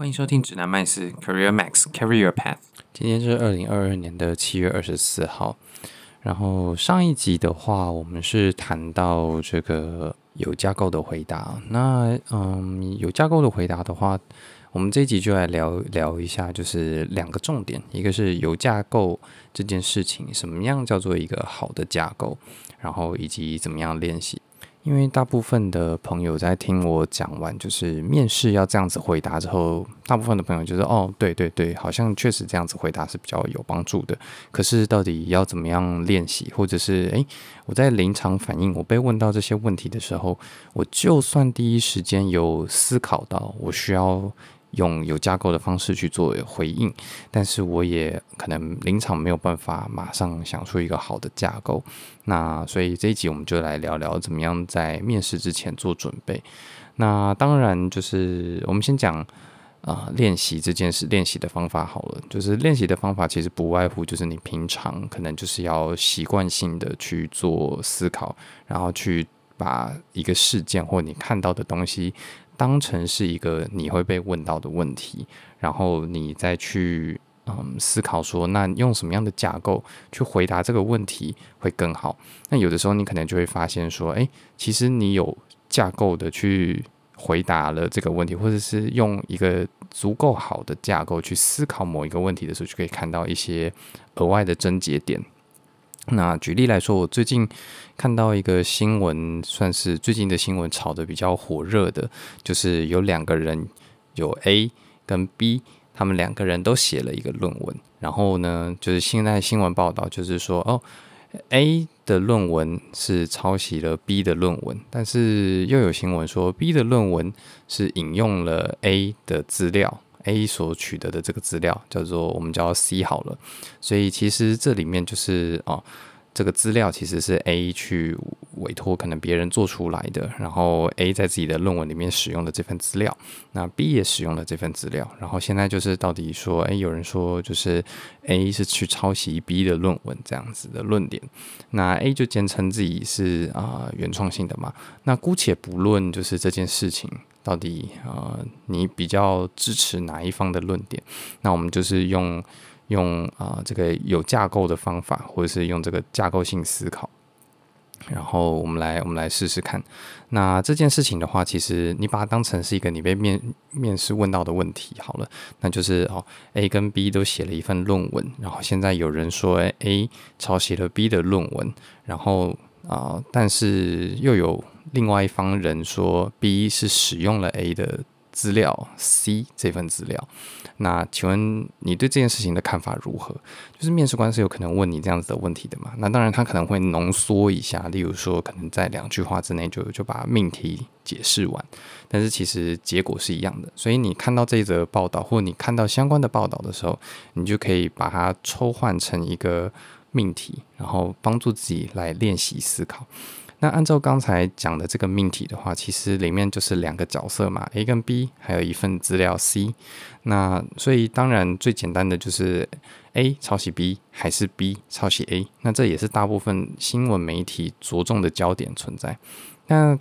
欢迎收听指南麦斯 Career Max Carry Your Path。今天是二零二二年的七月二十四号。然后上一集的话，我们是谈到这个有架构的回答。那嗯，有架构的回答的话，我们这一集就来聊聊一下，就是两个重点，一个是有架构这件事情，什么样叫做一个好的架构，然后以及怎么样练习。因为大部分的朋友在听我讲完，就是面试要这样子回答之后，大部分的朋友就是哦，对对对，好像确实这样子回答是比较有帮助的。可是到底要怎么样练习，或者是诶，我在临场反应，我被问到这些问题的时候，我就算第一时间有思考到我需要。用有架构的方式去做回应，但是我也可能临场没有办法马上想出一个好的架构。那所以这一集我们就来聊聊怎么样在面试之前做准备。那当然就是我们先讲啊练习这件事，练习的方法好了。就是练习的方法其实不外乎就是你平常可能就是要习惯性的去做思考，然后去把一个事件或你看到的东西。当成是一个你会被问到的问题，然后你再去嗯思考说，那用什么样的架构去回答这个问题会更好？那有的时候你可能就会发现说，诶，其实你有架构的去回答了这个问题，或者是用一个足够好的架构去思考某一个问题的时候，就可以看到一些额外的症结点。那举例来说，我最近看到一个新闻，算是最近的新闻炒得比较火热的，就是有两个人，有 A 跟 B，他们两个人都写了一个论文。然后呢，就是现在新闻报道就是说，哦，A 的论文是抄袭了 B 的论文，但是又有新闻说 B 的论文是引用了 A 的资料。A 所取得的这个资料叫做我们叫 C 好了，所以其实这里面就是哦，这个资料其实是 A 去委托可能别人做出来的，然后 A 在自己的论文里面使用的这份资料，那 B 也使用了这份资料，然后现在就是到底说，诶，有人说就是 A 是去抄袭 B 的论文这样子的论点，那 A 就坚称自己是啊、原创性的嘛，那姑且不论就是这件事情。到底呃，你比较支持哪一方的论点？那我们就是用用啊、这个有架构的方法，或者是用这个架构性思考，然后我们来我们来试试看。那这件事情的话，其实你把它当成是一个你被面面试问到的问题好了，那就是哦，A 跟 B 都写了一份论文，然后现在有人说 A 抄袭了 B 的论文，然后啊、但是又有。另外一方人说 B 是使用了 A 的资料，C 这份资料。那请问你对这件事情的看法如何？就是面试官是有可能问你这样子的问题的嘛？那当然他可能会浓缩一下，例如说可能在两句话之内就就把命题解释完。但是其实结果是一样的。所以你看到这则报道，或你看到相关的报道的时候，你就可以把它抽换成一个命题，然后帮助自己来练习思考。那按照刚才讲的这个命题的话，其实里面就是两个角色嘛，A 跟 B，还有一份资料 C。那所以当然最简单的就是 A 抄袭 B 还是 B 抄袭 A。那这也是大部分新闻媒体着重的焦点存在。那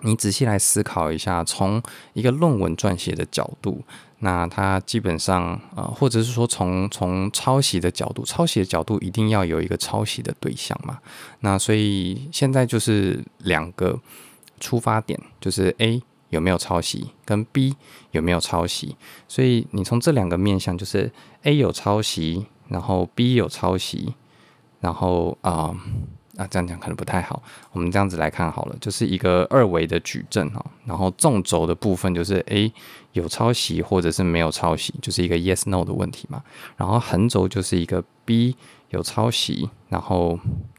你仔细来思考一下，从一个论文撰写的角度。那它基本上啊、呃，或者是说从从抄袭的角度，抄袭的角度一定要有一个抄袭的对象嘛。那所以现在就是两个出发点，就是 A 有没有抄袭，跟 B 有没有抄袭。所以你从这两个面向，就是 A 有抄袭，然后 B 有抄袭，然后啊。啊，这样讲可能不太好。我们这样子来看好了，就是一个二维的矩阵哈。然后纵轴的部分就是 A 有抄袭或者是没有抄袭，就是一个 yes no 的问题嘛。然后横轴就是一个 B 有抄袭，然后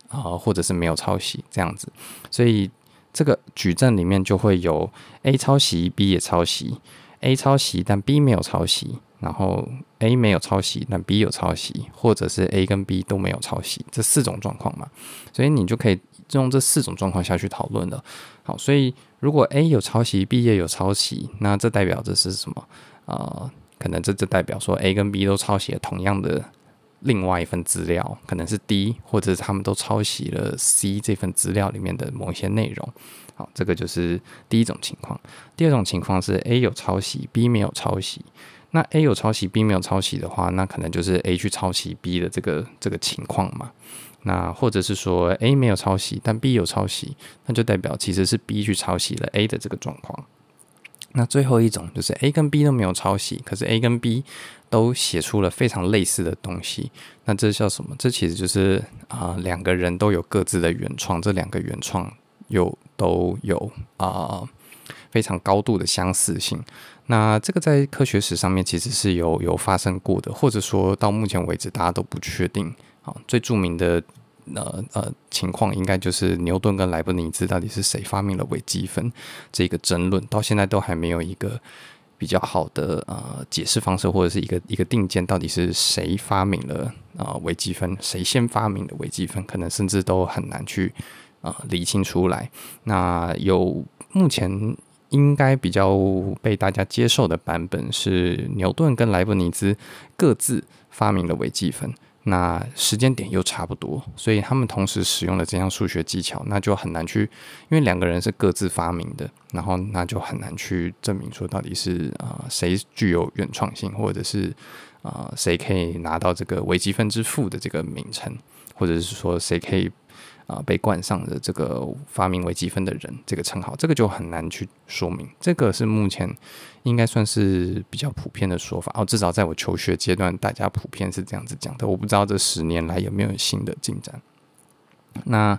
啊、或者是没有抄袭这样子。所以这个矩阵里面就会有 A 抄袭，B 也抄袭；A 抄袭但 B 没有抄袭。然后 A 没有抄袭，那 B 有抄袭，或者是 A 跟 B 都没有抄袭，这四种状况嘛，所以你就可以用这四种状况下去讨论了。好，所以如果 A 有抄袭，B 也有抄袭，那这代表这是什么？呃，可能这这代表说 A 跟 B 都抄袭了同样的另外一份资料，可能是 D，或者是他们都抄袭了 C 这份资料里面的某一些内容。好，这个就是第一种情况。第二种情况是 A 有抄袭，B 没有抄袭。那 A 有抄袭，B 没有抄袭的话，那可能就是 A 去抄袭 B 的这个这个情况嘛。那或者是说 A 没有抄袭，但 B 有抄袭，那就代表其实是 B 去抄袭了 A 的这个状况。那最后一种就是 A 跟 B 都没有抄袭，可是 A 跟 B 都写出了非常类似的东西。那这叫什么？这其实就是啊，两个人都有各自的原创，这两个原创又都有啊非常高度的相似性。那这个在科学史上面其实是有有发生过的，或者说到目前为止大家都不确定。啊，最著名的呃呃情况应该就是牛顿跟莱布尼兹到底是谁发明了微积分这个争论，到现在都还没有一个比较好的呃解释方式，或者是一个一个定见，到底是谁发明了啊、呃、微积分，谁先发明的微积分，可能甚至都很难去啊、呃、理清出来。那有目前。应该比较被大家接受的版本是牛顿跟莱布尼兹各自发明了微积分，那时间点又差不多，所以他们同时使用了这项数学技巧，那就很难去，因为两个人是各自发明的，然后那就很难去证明说到底是啊、谁具有原创性，或者是啊、谁可以拿到这个微积分之父的这个名称，或者是说谁可以。啊，被冠上的这个发明微积分的人这个称号，这个就很难去说明。这个是目前应该算是比较普遍的说法哦，至少在我求学阶段，大家普遍是这样子讲的。我不知道这十年来有没有新的进展。那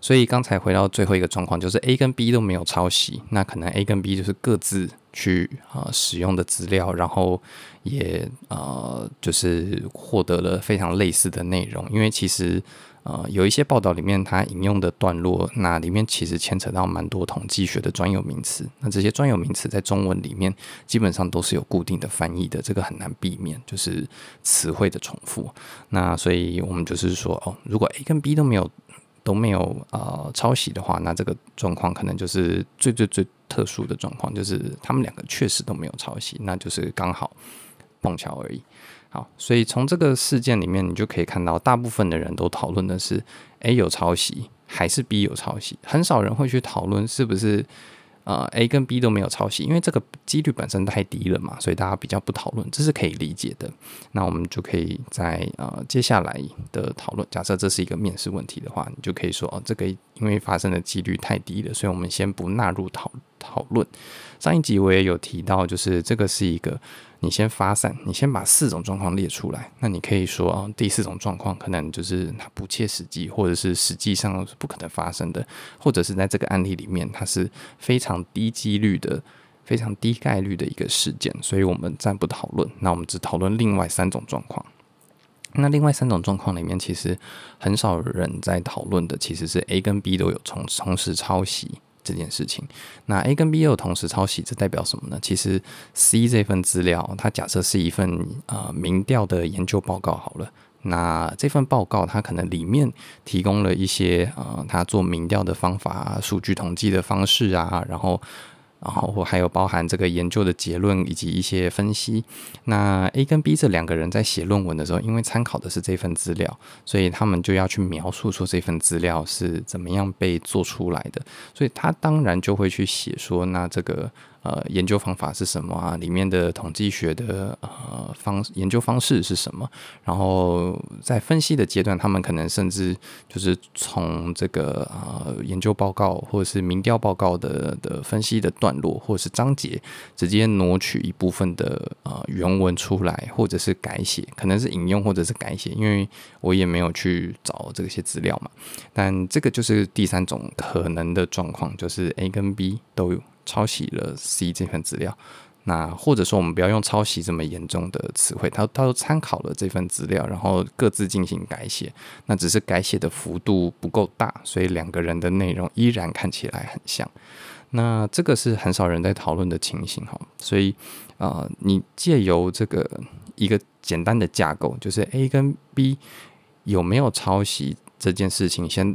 所以刚才回到最后一个状况，就是 A 跟 B 都没有抄袭，那可能 A 跟 B 就是各自去啊、使用的资料，然后也呃就是获得了非常类似的内容，因为其实。呃，有一些报道里面，它引用的段落，那里面其实牵扯到蛮多统计学的专有名词。那这些专有名词在中文里面基本上都是有固定的翻译的，这个很难避免，就是词汇的重复。那所以我们就是说，哦，如果 A 跟 B 都没有都没有呃抄袭的话，那这个状况可能就是最最最特殊的状况，就是他们两个确实都没有抄袭，那就是刚好碰巧而已。好，所以从这个事件里面，你就可以看到，大部分的人都讨论的是 A 有抄袭还是 B 有抄袭，很少人会去讨论是不是呃 A 跟 B 都没有抄袭，因为这个几率本身太低了嘛，所以大家比较不讨论，这是可以理解的。那我们就可以在呃接下来的讨论，假设这是一个面试问题的话，你就可以说哦，这个因为发生的几率太低了，所以我们先不纳入讨讨论。上一集我也有提到，就是这个是一个。你先发散，你先把四种状况列出来。那你可以说啊，第四种状况可能就是它不切实际，或者是实际上是不可能发生的，或者是在这个案例里面它是非常低几率的、非常低概率的一个事件，所以我们暂不讨论。那我们只讨论另外三种状况。那另外三种状况里面，其实很少人在讨论的，其实是 A 跟 B 都有同同时抄袭。这件事情，那 A 跟 B 又同时抄袭，这代表什么呢？其实 C 这份资料，它假设是一份呃民调的研究报告好了，那这份报告它可能里面提供了一些呃，它做民调的方法、数据统计的方式啊，然后。然后还有包含这个研究的结论以及一些分析。那 A 跟 B 这两个人在写论文的时候，因为参考的是这份资料，所以他们就要去描述说这份资料是怎么样被做出来的。所以他当然就会去写说，那这个。呃，研究方法是什么啊？里面的统计学的呃方研究方式是什么？然后在分析的阶段，他们可能甚至就是从这个呃研究报告或者是民调报告的的分析的段落或者是章节，直接挪取一部分的呃原文出来，或者是改写，可能是引用或者是改写，因为我也没有去找这些资料嘛。但这个就是第三种可能的状况，就是 A 跟 B 都有。抄袭了 C 这份资料，那或者说我们不要用抄袭这么严重的词汇，他他都参考了这份资料，然后各自进行改写，那只是改写的幅度不够大，所以两个人的内容依然看起来很像。那这个是很少人在讨论的情形哈，所以啊、呃，你借由这个一个简单的架构，就是 A 跟 B 有没有抄袭这件事情，先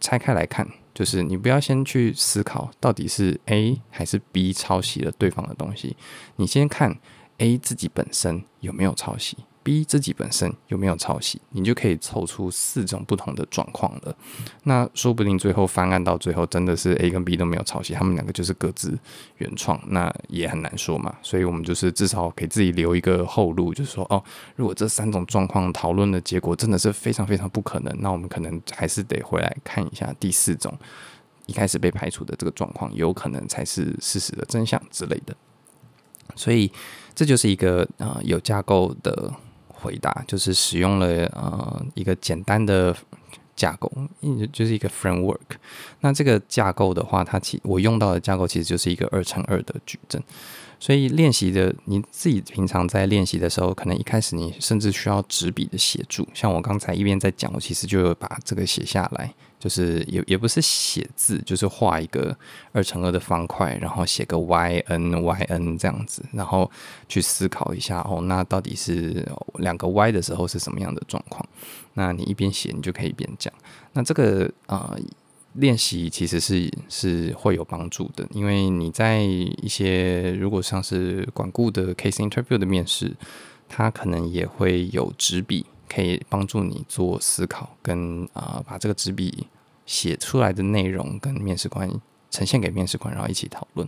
拆开来看。就是你不要先去思考到底是 A 还是 B 抄袭了对方的东西，你先看 A 自己本身有没有抄袭，B 自己本身有没有抄袭，你就可以凑出四种不同的状况了。那说不定最后翻案到最后真的是 A 跟 B 都没有抄袭，他们两个就是各自原创，那也很难说嘛。所以我们就是至少给自己留一个后路，就是说哦，如果这三种状况讨论的结果真的是非常非常不可能，那我们可能还是得回来看一下第四种一开始被排除的这个状况，有可能才是事实的真相之类的。所以这就是一个呃有架构的回答，就是使用了呃一个简单的架构，就是一个 framework。那这个架构的话，它其我用到的架构其实就是一个二乘二的矩阵。所以练习的你自己平常在练习的时候，可能一开始你甚至需要纸笔的协助。像我刚才一边在讲，我其实就有把这个写下来，就是也也不是写字，就是画一个二乘二的方块，然后写个 y n y n 这样子，然后去思考一下哦，那到底是两个 y 的时候是什么样的状况？那你一边写，你就可以一边讲。那这个啊。呃练习其实是是会有帮助的，因为你在一些如果像是管顾的 case interview 的面试，它可能也会有纸笔可以帮助你做思考跟，呃、啊把这个纸笔写出来的内容跟面试官呈现给面试官，然后一起讨论。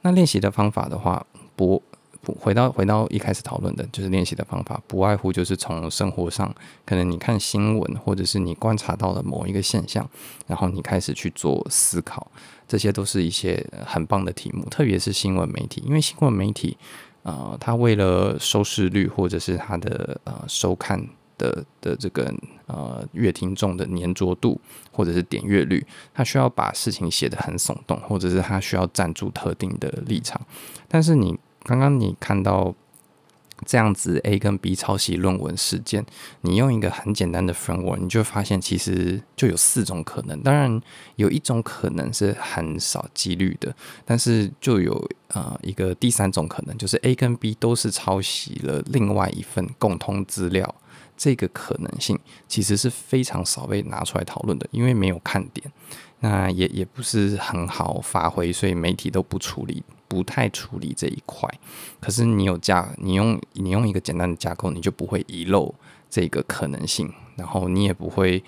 那练习的方法的话，不不。回到回到一开始讨论的，就是练习的方法，不外乎就是从生活上，可能你看新闻，或者是你观察到了某一个现象，然后你开始去做思考，这些都是一些很棒的题目，特别是新闻媒体，因为新闻媒体，呃，它为了收视率或者是它的呃收看的的这个呃乐听众的粘着度，或者是点阅率，他需要把事情写得很耸动，或者是他需要站住特定的立场，但是你。刚刚你看到这样子 A 跟 B 抄袭论文事件，你用一个很简单的 framework，你就发现其实就有四种可能。当然有一种可能是很少几率的，但是就有呃一个第三种可能，就是 A 跟 B 都是抄袭了另外一份共通资料。这个可能性其实是非常少被拿出来讨论的，因为没有看点，那也也不是很好发挥，所以媒体都不处理。不太处理这一块，可是你有架，你用你用一个简单的架构，你就不会遗漏这个可能性，然后你也不会，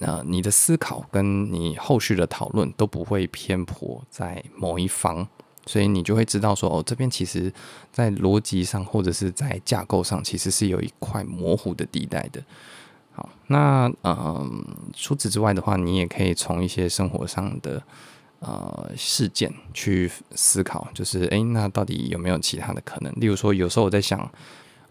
呃，你的思考跟你后续的讨论都不会偏颇在某一方，所以你就会知道说，哦，这边其实在逻辑上或者是在架构上，其实是有一块模糊的地带的。好，那嗯、除此之外的话，你也可以从一些生活上的。呃，事件去思考，就是诶，那到底有没有其他的可能？例如说，有时候我在想，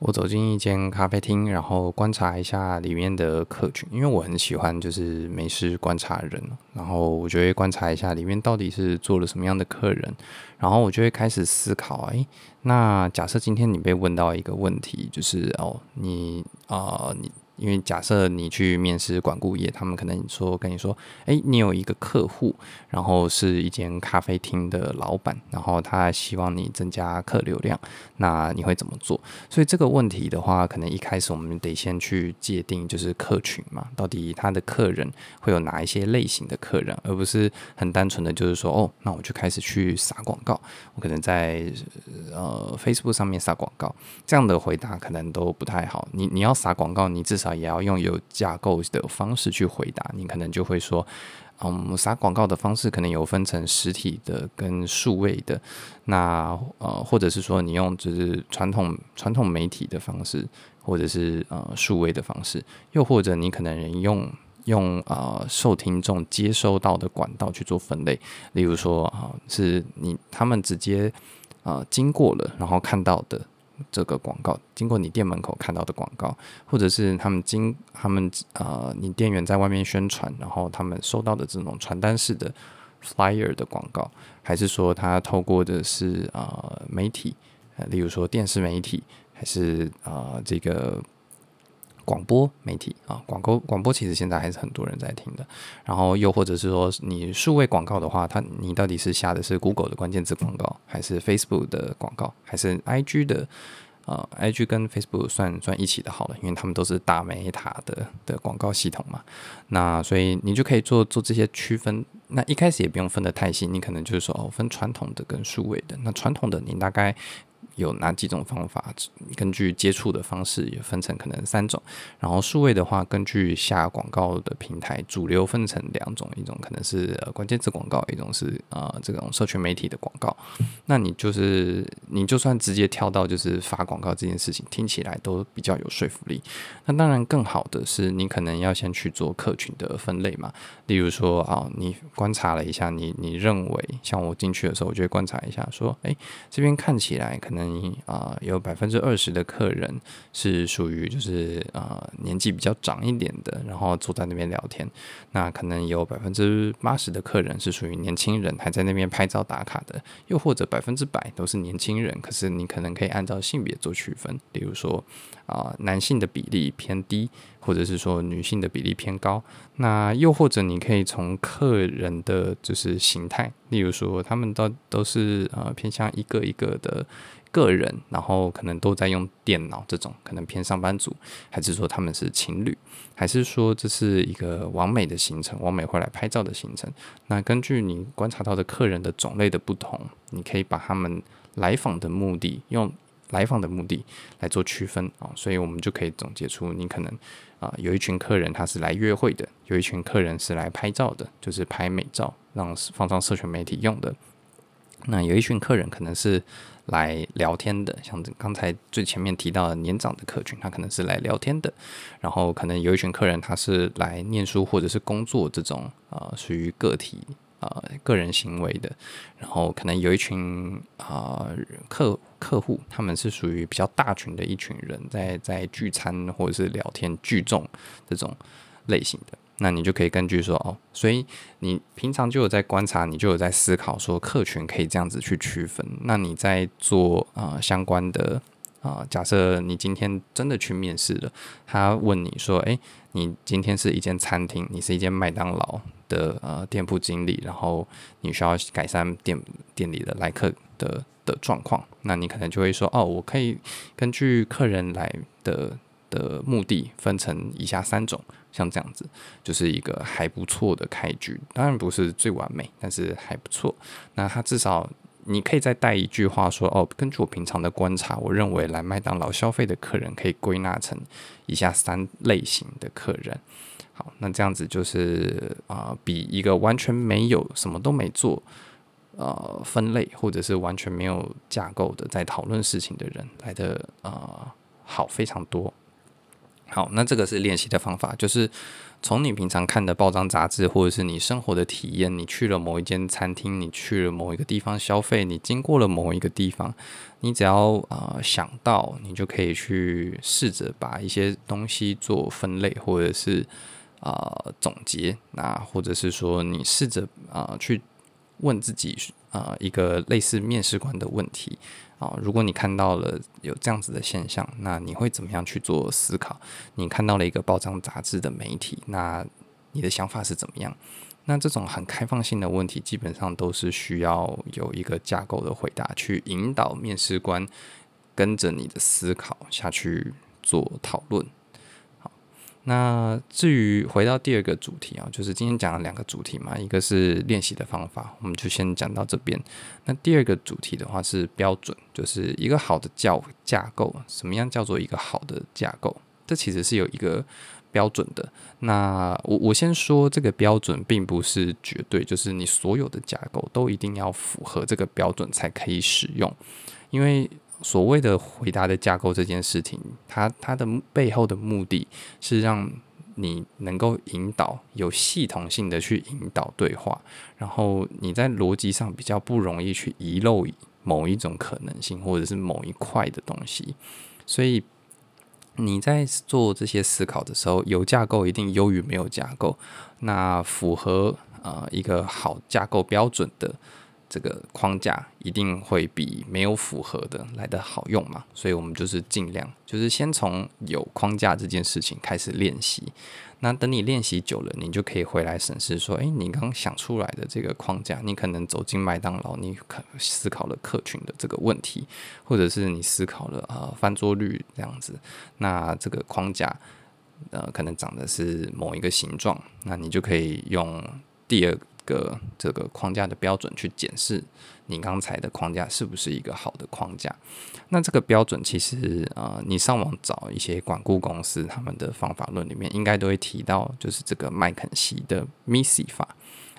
我走进一间咖啡厅，然后观察一下里面的客群，因为我很喜欢就是没事观察人，然后我就会观察一下里面到底是做了什么样的客人，然后我就会开始思考，诶，那假设今天你被问到一个问题，就是哦，你啊、你。因为假设你去面试管顾业，他们可能说跟你说，哎，你有一个客户，然后是一间咖啡厅的老板，然后他希望你增加客流量，那你会怎么做？所以这个问题的话，可能一开始我们得先去界定，就是客群嘛，到底他的客人会有哪一些类型的客人，而不是很单纯的就是说，哦，那我就开始去撒广告，我可能在呃 Facebook 上面撒广告，这样的回答可能都不太好。你你要撒广告，你至少也要用有架构的方式去回答，你可能就会说，嗯，撒广告的方式可能有分成实体的跟数位的，那呃，或者是说你用就是传统传统媒体的方式，或者是呃数位的方式，又或者你可能用用呃受听众接收到的管道去做分类，例如说啊、是你他们直接呃经过了，然后看到的。这个广告经过你店门口看到的广告，或者是他们经他们呃，你店员在外面宣传，然后他们收到的这种传单式的 flyer 的广告，还是说他透过的是呃媒体，呃，例如说电视媒体，还是呃这个。广播媒体啊，广播广播其实现在还是很多人在听的。然后又或者是说，你数位广告的话，它你到底是下的是 Google 的关键字广告，还是 Facebook 的广告，还是 IG 的？呃，IG 跟 Facebook 算算一起的好了，因为他们都是大 Meta 的的广告系统嘛。那所以你就可以做做这些区分。那一开始也不用分得太细，你可能就是说哦，分传统的跟数位的。那传统的你大概。有哪几种方法？根据接触的方式也分成可能三种。然后数位的话，根据下广告的平台，主流分成两种，一种可能是呃关键字广告，一种是呃这种社群媒体的广告。那你就是你就算直接跳到就是发广告这件事情，听起来都比较有说服力。那当然更好的是，你可能要先去做客群的分类嘛。例如说啊，你观察了一下，你你认为像我进去的时候，我就会观察一下，说，诶，这边看起来可能啊、有百分之二十的客人是属于就是啊、年纪比较长一点的，然后坐在那边聊天。那可能有百分之八十的客人是属于年轻人，还在那边拍照打卡的。又或者百分之百都是年轻人，可是你可能可以按照性别做区分，例如说啊、男性的比例偏低。或者是说女性的比例偏高，那又或者你可以从客人的就是形态，例如说他们都都是呃偏向一个一个的个人，然后可能都在用电脑这种，可能偏上班族，还是说他们是情侣，还是说这是一个完美的行程，完美会来拍照的行程。那根据你观察到的客人的种类的不同，你可以把他们来访的目的用来访的目的来做区分啊，所以我们就可以总结出你可能。啊，有一群客人他是来约会的，有一群客人是来拍照的，就是拍美照，让放上社群媒体用的。那有一群客人可能是来聊天的，像刚才最前面提到的年长的客群，他可能是来聊天的。然后可能有一群客人他是来念书或者是工作这种啊，属于个体。呃，个人行为的，然后可能有一群啊、客客户，他们是属于比较大群的一群人，在在聚餐或者是聊天聚众这种类型的，那你就可以根据说哦，所以你平常就有在观察，你就有在思考说客群可以这样子去区分。那你在做啊、相关的啊、假设你今天真的去面试了，他问你说，诶，你今天是一间餐厅，你是一间麦当劳。的呃店铺经理，然后你需要改善店店里的来客的的状况，那你可能就会说哦，我可以根据客人来的的目的分成以下三种，像这样子就是一个还不错的开局，当然不是最完美，但是还不错。那他至少你可以再带一句话说哦，根据我平常的观察，我认为来麦当劳消费的客人可以归纳成以下三类型的客人。好，那这样子就是啊、比一个完全没有什么都没做，呃，分类或者是完全没有架构的在讨论事情的人来的呃好非常多。好，那这个是练习的方法，就是从你平常看的报章杂志，或者是你生活的体验，你去了某一间餐厅，你去了某一个地方消费，你经过了某一个地方，你只要啊、想到，你就可以去试着把一些东西做分类，或者是。啊、总结那或者是说，你试着啊去问自己啊、一个类似面试官的问题啊、如果你看到了有这样子的现象，那你会怎么样去做思考？你看到了一个报章杂志的媒体，那你的想法是怎么样？那这种很开放性的问题，基本上都是需要有一个架构的回答，去引导面试官跟着你的思考下去做讨论。那至于回到第二个主题啊，就是今天讲了两个主题嘛，一个是练习的方法，我们就先讲到这边。那第二个主题的话是标准，就是一个好的教架构，什么样叫做一个好的架构？这其实是有一个标准的。那我我先说这个标准并不是绝对，就是你所有的架构都一定要符合这个标准才可以使用，因为。所谓的回答的架构这件事情，它它的背后的目的是让你能够引导有系统性的去引导对话，然后你在逻辑上比较不容易去遗漏某一种可能性或者是某一块的东西，所以你在做这些思考的时候，有架构一定优于没有架构。那符合呃一个好架构标准的。这个框架一定会比没有符合的来得好用嘛，所以我们就是尽量，就是先从有框架这件事情开始练习。那等你练习久了，你就可以回来审视说，诶，你刚想出来的这个框架，你可能走进麦当劳，你可思考了客群的这个问题，或者是你思考了啊翻桌率这样子，那这个框架呃可能长的是某一个形状，那你就可以用第二。个这个框架的标准去检视你刚才的框架是不是一个好的框架。那这个标准其实呃，你上网找一些管顾公司他们的方法论里面，应该都会提到，就是这个麦肯锡的 MECE 法。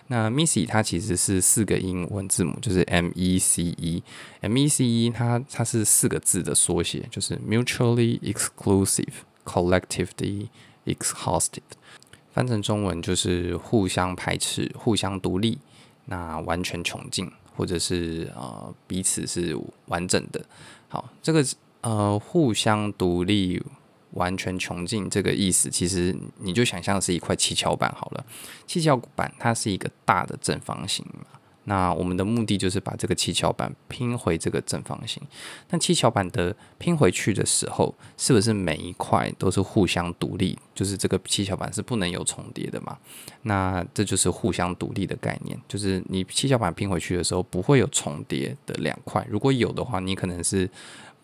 那 MECE 它其实是四个英文字母，就是 M E C E，M E C E 它它是四个字的缩写，就是 Mutually Exclusive, Collectively Exhaustive，翻成中文就是互相排斥、互相独立，那完全穷尽，或者是呃彼此是完整的。好，这个呃互相独立。完全穷尽这个意思，其实你就想象是一块七巧板好了。七巧板它是一个大的正方形嘛，那我们的目的就是把这个七巧板拼回这个正方形。那七巧板的拼回去的时候，是不是每一块都是互相独立？就是这个七巧板是不能有重叠的嘛？那这就是互相独立的概念，就是你七巧板拼回去的时候不会有重叠的两块。如果有的话，你可能是。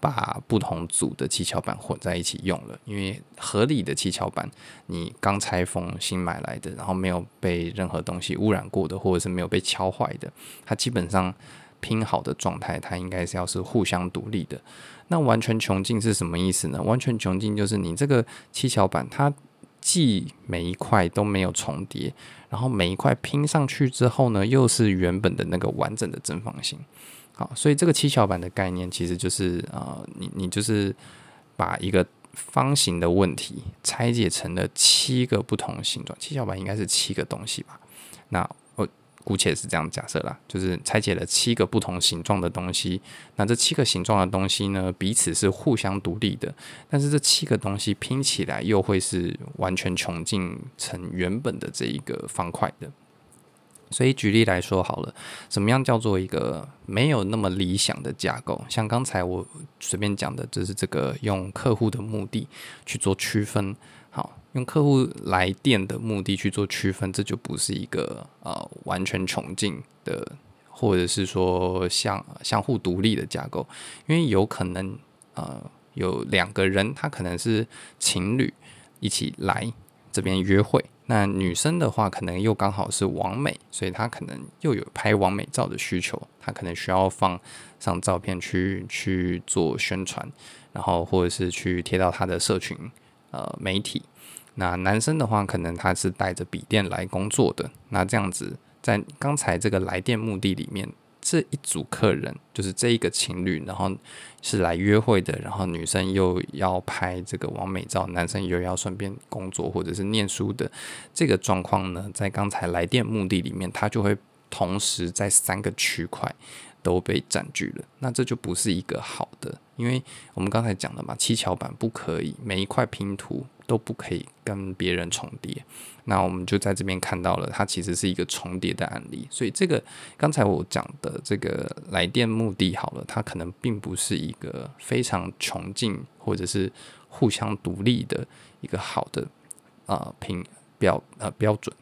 把不同组的七巧板混在一起用了，因为合理的七巧板，你刚拆封新买来的，然后没有被任何东西污染过的，或者是没有被敲坏的，它基本上拼好的状态，它应该是要是互相独立的。那完全穷尽是什么意思呢？完全穷尽就是你这个七巧板，它既每一块都没有重叠，然后每一块拼上去之后呢，又是原本的那个完整的正方形。好，所以这个七巧板的概念其实就是呃，你你就是把一个方形的问题拆解成了七个不同形状，七巧板应该是七个东西吧？那我姑且是这样假设啦，就是拆解了七个不同形状的东西。那这七个形状的东西呢，彼此是互相独立的，但是这七个东西拼起来又会是完全穷尽成原本的这一个方块的。所以举例来说好了，什么样叫做一个没有那么理想的架构？像刚才我随便讲的，就是这个用客户的目的去做区分。好，用客户来电的目的去做区分，这就不是一个呃完全穷尽的，或者是说相相互独立的架构，因为有可能呃有两个人，他可能是情侣一起来这边约会。那女生的话，可能又刚好是网美，所以她可能又有拍网美照的需求，她可能需要放上照片去去做宣传，然后或者是去贴到她的社群呃媒体。那男生的话，可能他是带着笔电来工作的，那这样子在刚才这个来电目的里面。这一组客人就是这一个情侣，然后是来约会的，然后女生又要拍这个完美照，男生又要顺便工作或者是念书的这个状况呢，在刚才来电目的里面，它就会同时在三个区块都被占据了，那这就不是一个好的，因为我们刚才讲了嘛，七巧板不可以每一块拼图都不可以跟别人重叠，那我们就在这边看到了，它其实是一个重叠的案例，所以这个刚才我讲的这个来电目的好了，它可能并不是一个非常穷尽或者是互相独立的一个好的啊评标呃标准。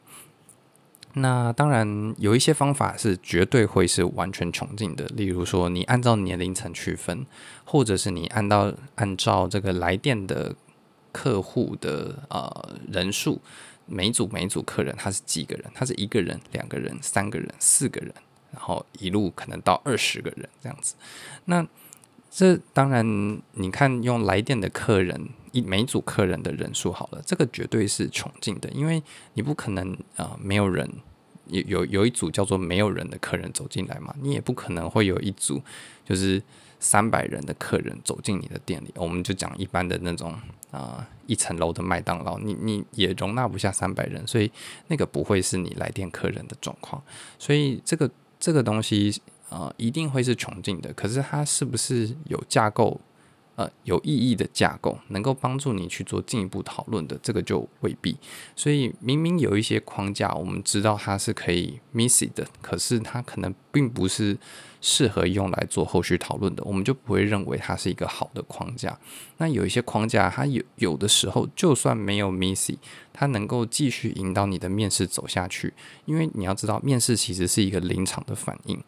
那当然有一些方法是绝对会是完全穷尽的，例如说你按照年龄层区分，或者是你按照按照这个来电的客户的呃人数，每组每组客人他是几个人？他是一个人、两个人、三个人、四个人，然后一路可能到二十个人这样子。那这当然你看用来电的客人一每组客人的人数好了，这个绝对是穷尽的，因为你不可能啊、没有人。有有有一组叫做没有人的客人走进来嘛，你也不可能会有一组就是三百人的客人走进你的店里。我们就讲一般的那种啊、一层楼的麦当劳，你你也容纳不下三百人，所以那个不会是你来电客人的状况。所以这个这个东西啊、呃，一定会是穷尽的。可是它是不是有架构？呃，有意义的架构能够帮助你去做进一步讨论的，这个就未必。所以明明有一些框架，我们知道它是可以 miss 的，可是它可能并不是适合用来做后续讨论的，我们就不会认为它是一个好的框架。那有一些框架，它有有的时候就算没有 miss，它能够继续引导你的面试走下去，因为你要知道，面试其实是一个临场的反应。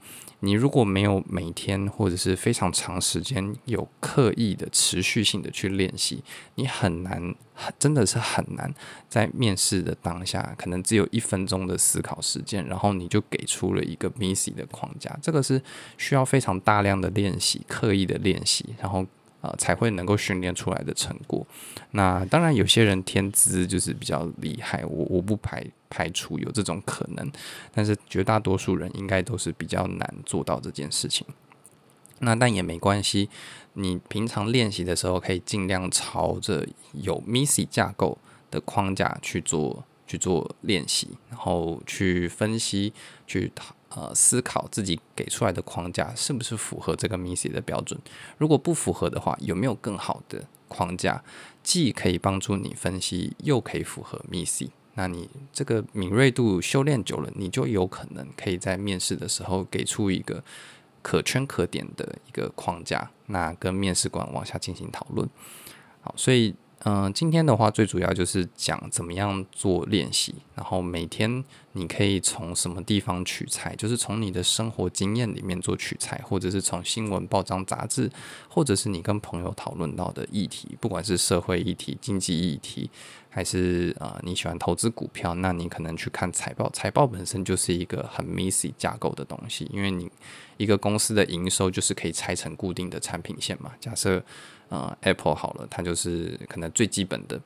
你如果没有每天或者是非常长时间有刻意的持续性的去练习，你很难真的是很难在面试的当下，可能只有一分钟的思考时间，然后你就给出了一个 Missy 的框架，这个是需要非常大量的练习、刻意的练习，然后呃才会能够训练出来的成果。那当然，有些人天资就是比较厉害，我我不排排除有这种可能，但是绝大多数人应该都是比较难做到这件事情。那但也没关系，你平常练习的时候可以尽量朝着有 Missy 架构的框架去做去做练习，然后去分析、去呃思考自己给出来的框架是不是符合这个 miss 的标准。如果不符合的话，有没有更好的框架，既可以帮助你分析，又可以符合 miss？那你这个敏锐度修炼久了，你就有可能可以在面试的时候给出一个。可圈可点的一个框架，那跟面试官往下进行讨论。好，所以嗯、今天的话最主要就是讲怎么样做练习，然后每天你可以从什么地方取材，就是从你的生活经验里面做取材，或者是从新闻报章杂志，或者是你跟朋友讨论到的议题，不管是社会议题、经济议题。还是啊、呃，你喜欢投资股票，那你可能去看财报。财报本身就是一个很 Missy 架构的东西，因为你一个公司的营收就是可以拆成固定的产品线嘛。假设呃 Apple 好了，它就是可能最基本的，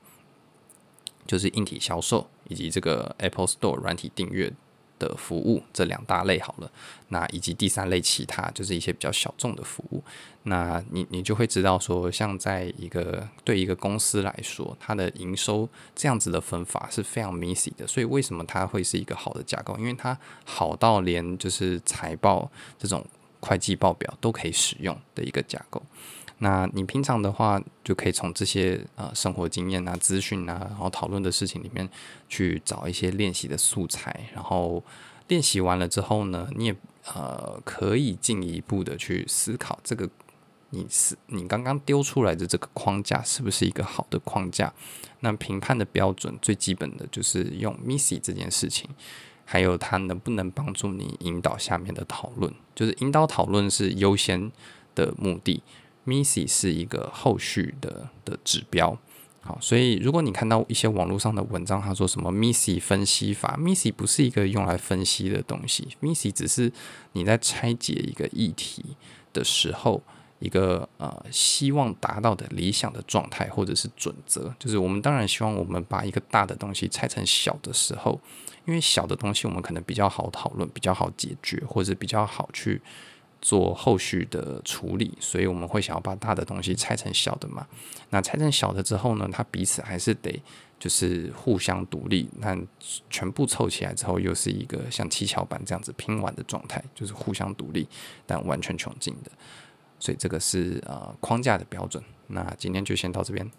就是硬体销售以及这个 Apple Store 软体订阅。的服务这两大类好了，那以及第三类其他就是一些比较小众的服务，那你你就会知道说，像在一个对一个公司来说，它的营收这样子的分法是非常 Missy 的，所以为什么它会是一个好的架构？因为它好到连就是财报这种会计报表都可以使用的一个架构。那你平常的话，就可以从这些呃生活经验啊、资讯啊，然后讨论的事情里面去找一些练习的素材，然后练习完了之后呢，你也呃可以进一步的去思考这个你是你刚刚丢出来的这个框架是不是一个好的框架？那评判的标准最基本的就是用 Missy 这件事情，还有它能不能帮助你引导下面的讨论，就是引导讨论是优先的目的。Missy 是一个后续的的指标，好，所以如果你看到一些网络上的文章，他说什么 Missy 分析法，Missy 不是一个用来分析的东西，Missy 只是你在拆解一个议题的时候，一个呃希望达到的理想的状态或者是准则，就是我们当然希望我们把一个大的东西拆成小的时候，因为小的东西我们可能比较好讨论，比较好解决，或者比较好去。做后续的处理，所以我们会想要把大的东西拆成小的嘛。那拆成小的之后呢，它彼此还是得就是互相独立。那全部凑起来之后，又是一个像七巧板这样子拼完的状态，就是互相独立但完全穷尽的。所以这个是呃框架的标准。那今天就先到这边。